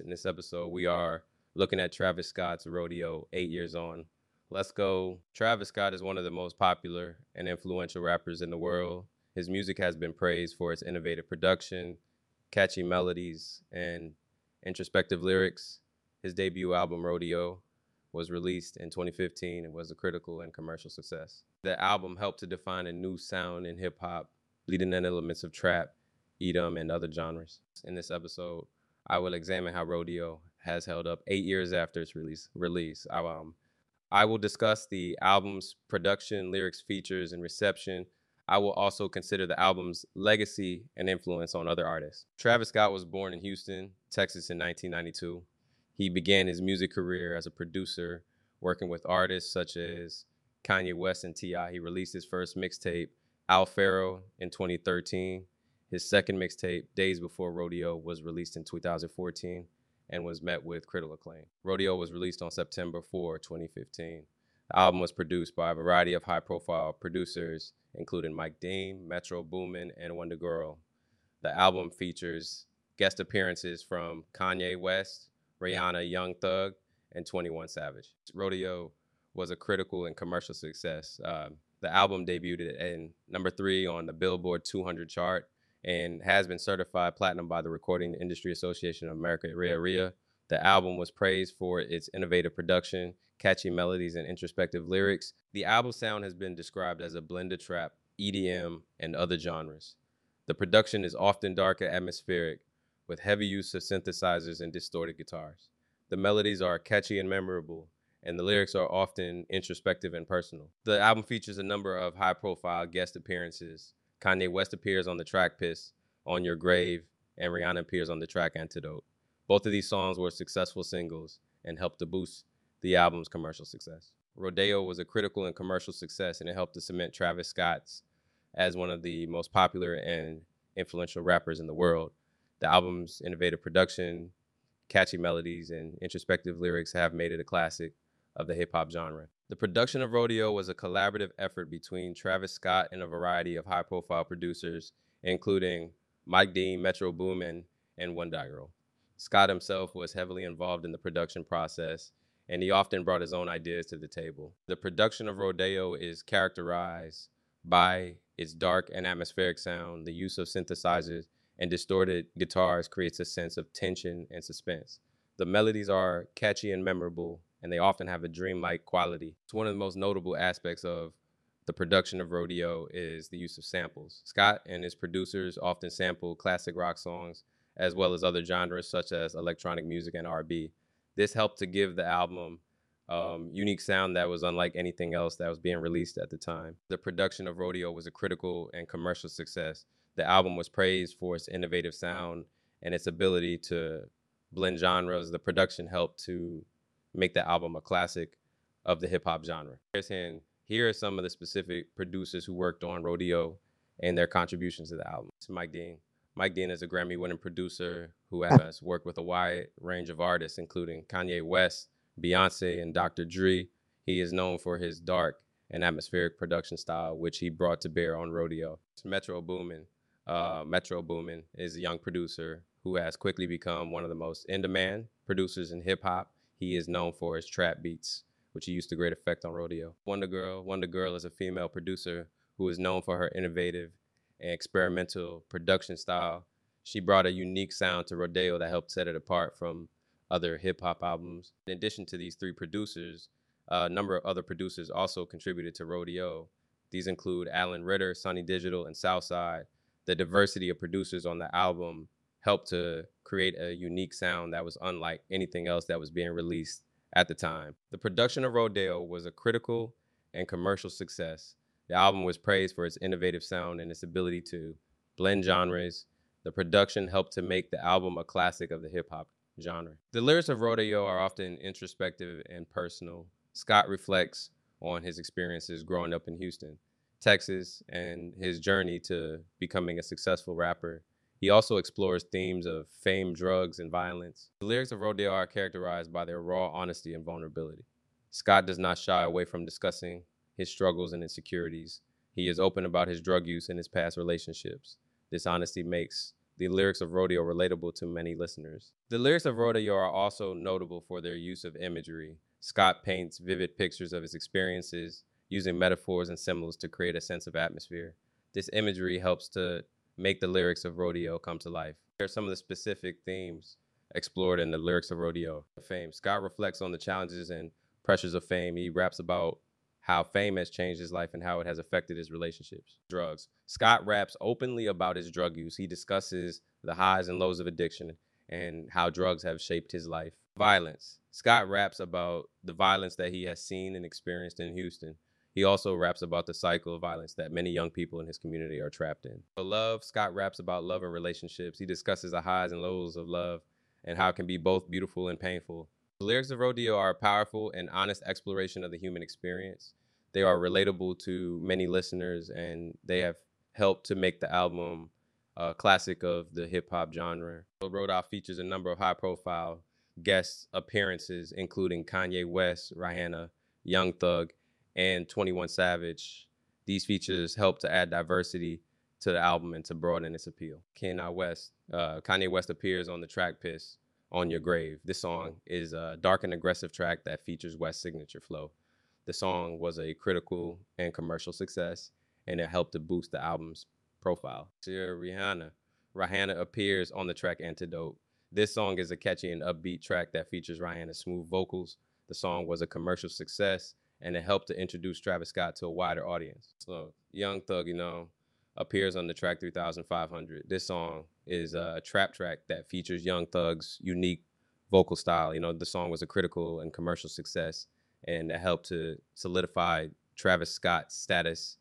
In this episode, we are looking at Travis Scott's rodeo eight years on. Let's go. Travis Scott is one of the most popular and influential rappers in the world. His music has been praised for its innovative production, catchy melodies, and introspective lyrics. His debut album, Rodeo, was released in 2015 and was a critical and commercial success. The album helped to define a new sound in hip hop, bleeding in elements of trap, EDM, and other genres. In this episode, I will examine how Rodeo has held up eight years after its release. Release. I, um, I will discuss the album's production, lyrics, features, and reception. I will also consider the album's legacy and influence on other artists. Travis Scott was born in Houston, Texas in 1992. He began his music career as a producer, working with artists such as Kanye West and T.I. He released his first mixtape, Owl Pharaoh, in 2013. His second mixtape, Days Before Rodeo, was released in 2014 and was met with critical acclaim. Rodeo was released on September 4, 2015. The album was produced by a variety of high profile producers, including Mike Dean, Metro Boomin, and WondaGurl. The album features guest appearances from Kanye West, Rihanna, Young Thug, and 21 Savage. Rodeo was a critical and commercial success. Um, the album debuted in number three on the Billboard 200 chart and has been certified platinum by the Recording Industry Association of America, RIA. The album was praised for its innovative production, catchy melodies, and introspective lyrics. The album sound has been described as a blend of trap, EDM, and other genres. The production is often dark and atmospheric, with heavy use of synthesizers and distorted guitars. The melodies are catchy and memorable, and the lyrics are often introspective and personal. The album features a number of high profile guest appearances, Kanye West appears on the track Piss, On Your Grave, and Rihanna appears on the track Antidote. Both of these songs were successful singles and helped to boost the album's commercial success. Rodeo was a critical and commercial success, and it helped to cement Travis Scott's as one of the most popular and influential rappers in the world. The album's innovative production, catchy melodies, and introspective lyrics have made it a classic of the hip hop genre. The production of Rodeo was a collaborative effort between Travis Scott and a variety of high profile producers, including Mike Dean, Metro Boomin, and WondaGurl. Scott himself was heavily involved in the production process, and he often brought his own ideas to the table. The production of Rodeo is characterized by its dark and atmospheric sound, the use of synthesizers and distorted guitars creates a sense of tension and suspense. The melodies are catchy and memorable, and they often have a dreamlike quality. It's one of the most notable aspects of the production of Rodeo is the use of samples. Scott and his producers often sample classic rock songs as well as other genres such as electronic music and R&B. This helped to give the album um, unique sound that was unlike anything else that was being released at the time. The production of Rodeo was a critical and commercial success. The album was praised for its innovative sound and its ability to blend genres. The production helped to make the album a classic of the hip hop genre. Here's And here are some of the specific producers who worked on Rodeo and their contributions to the album. Mike Dean. Mike Dean is a Grammy winning producer who has worked with a wide range of artists, including Kanye West, Beyonce, and Dr. Dre. He is known for his dark and atmospheric production style, which he brought to bear on Rodeo. Metro Boomin. Uh, Metro Boomin is a young producer who has quickly become one of the most in demand producers in hip hop. He is known for his trap beats, which he used to great effect on Rodeo. WondaGurl. Wonder Girl is a female producer who is known for her innovative and experimental production style. She brought a unique sound to Rodeo that helped set it apart from other hip hop albums. In addition to these three producers, a number of other producers also contributed to Rodeo. These include Allen Ritter, Sonny Digital, and Southside. The diversity of producers on the album helped to create a unique sound that was unlike anything else that was being released at the time. The production of Rodeo was a critical and commercial success. The album was praised for its innovative sound and its ability to blend genres. The production helped to make the album a classic of the hip hop genre. The lyrics of Rodeo are often introspective and personal. Scott reflects on his experiences growing up in Houston, Texas, and his journey to becoming a successful rapper. He also explores themes of fame, drugs, and violence. The lyrics of Rodeo are characterized by their raw honesty and vulnerability. Scott does not shy away from discussing his struggles and insecurities. He is open about his drug use and his past relationships. This honesty makes the lyrics of Rodeo relatable to many listeners. The lyrics of Rodeo are also notable for their use of imagery. Scott paints vivid pictures of his experiences using metaphors and symbols to create a sense of atmosphere. This imagery helps to make the lyrics of Rodeo come to life. Here are some of the specific themes explored in the lyrics of Rodeo. Fame. Scott reflects on the challenges and pressures of fame. He raps about how fame has changed his life and how it has affected his relationships. Drugs. Scott raps openly about his drug use. He discusses the highs and lows of addiction and how drugs have shaped his life. Violence. Scott raps about the violence that he has seen and experienced in Houston. He also raps about the cycle of violence that many young people in his community are trapped in. For love, Scott raps about love and relationships. He discusses the highs and lows of love and how it can be both beautiful and painful. The lyrics of Rodeo are a powerful and honest exploration of the human experience. They are relatable to many listeners and they have helped to make the album a classic of the hip hop genre. Rodeo features a number of high profile guest appearances, including Kanye West, Rihanna, Young Thug, and 21 Savage. These features help to add diversity to the album and to broaden its appeal. Kanye West, uh, Kanye West appears on the track "Piss" on Your Grave. This song is a dark and aggressive track that features West's signature flow. The song was a critical and commercial success, and it helped to boost the album's profile. Sierra Rihanna. Rihanna appears on the track Antidote. This song is a catchy and upbeat track that features Rihanna's smooth vocals. The song was a commercial success and it helped to introduce Travis Scott to a wider audience. So Young Thug, you know, appears on the track 3500. This song is a trap track that features Young Thug's unique vocal style. You know, the song was a critical and commercial success, and it helped to solidify Travis Scott's status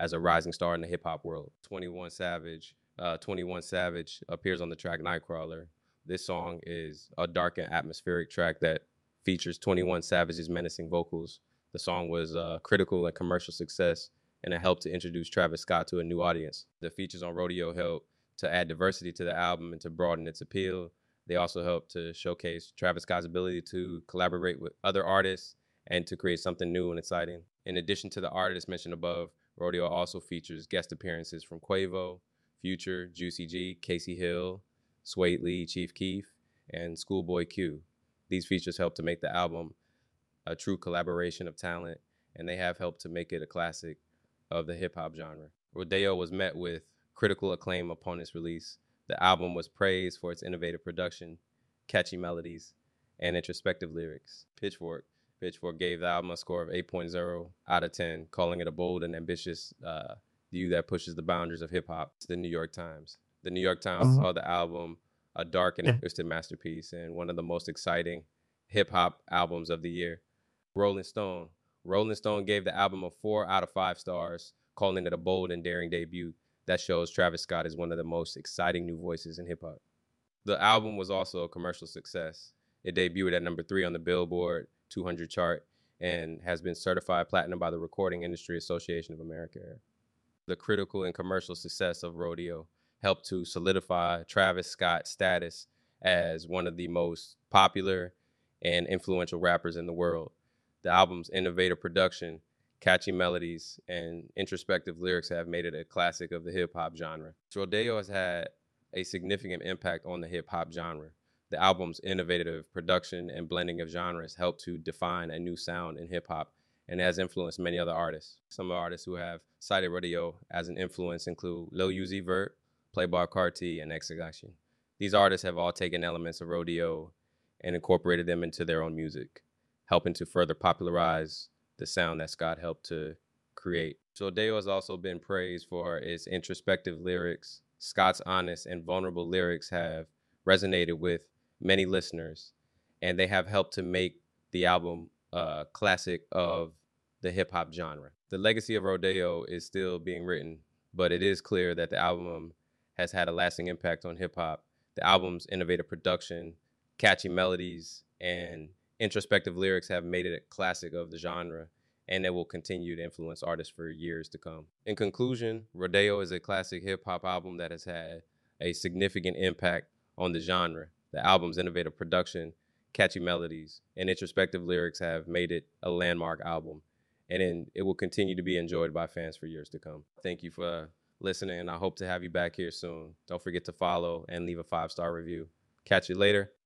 as a rising star in the hip hop world. 21 Savage, uh, 21 Savage appears on the track Nightcrawler. This song is a dark and atmospheric track that features 21 Savage's menacing vocals the song was a uh, critical and commercial success, and it helped to introduce Travis Scott to a new audience. The features on Rodeo helped to add diversity to the album and to broaden its appeal. They also helped to showcase Travis Scott's ability to collaborate with other artists and to create something new and exciting. In addition to the artists mentioned above, Rodeo also features guest appearances from Quavo, Future, Juicy J, Kacy Hill, Swae Lee, Chief Keef, and Schoolboy Q. These features help to make the album a true collaboration of talent, and they have helped to make it a classic of the hip hop genre. Rodeo was met with critical acclaim upon its release. The album was praised for its innovative production, catchy melodies, and introspective lyrics. Pitchfork Pitchfork gave the album a score of 8.0 out of 10, calling it a bold and ambitious uh, view that pushes the boundaries of hip hop. The New York Times. The New York Times uh-huh. called the album a dark and yeah. twisted masterpiece and one of the most exciting hip hop albums of the year. Rolling Stone. Rolling Stone gave the album a four out of five stars, calling it a bold and daring debut that shows Travis Scott is one of the most exciting new voices in hip hop. The album was also a commercial success. It debuted at number three on the Billboard 200 chart and has been certified platinum by the Recording Industry Association of America. The critical and commercial success of Rodeo helped to solidify Travis Scott's status as one of the most popular and influential rappers in the world. The album's innovative production, catchy melodies, and introspective lyrics have made it a classic of the hip hop genre. Rodeo has had a significant impact on the hip hop genre. The album's innovative production and blending of genres helped to define a new sound in hip hop and has influenced many other artists. Some artists who have cited Rodeo as an influence include Lil Uzi Vert, Playboi Carti, and XXXTentacion. These artists have all taken elements of Rodeo and incorporated them into their own music, helping to further popularize the sound that Scott helped to create. So Rodeo has also been praised for its introspective lyrics. Scott's honest and vulnerable lyrics have resonated with many listeners, and they have helped to make the album a classic of the hip hop genre. The legacy of Rodeo is still being written, but it is clear that the album has had a lasting impact on hip hop. The album's innovative production, catchy melodies, and introspective lyrics have made it a classic of the genre, and it will continue to influence artists for years to come. In conclusion, Rodeo is a classic hip hop album that has had a significant impact on the genre. The album's innovative production, catchy melodies, and introspective lyrics have made it a landmark album, and it will continue to be enjoyed by fans for years to come. Thank you for listening, and I hope to have you back here soon. Don't forget to follow and leave a five star review. Catch you later.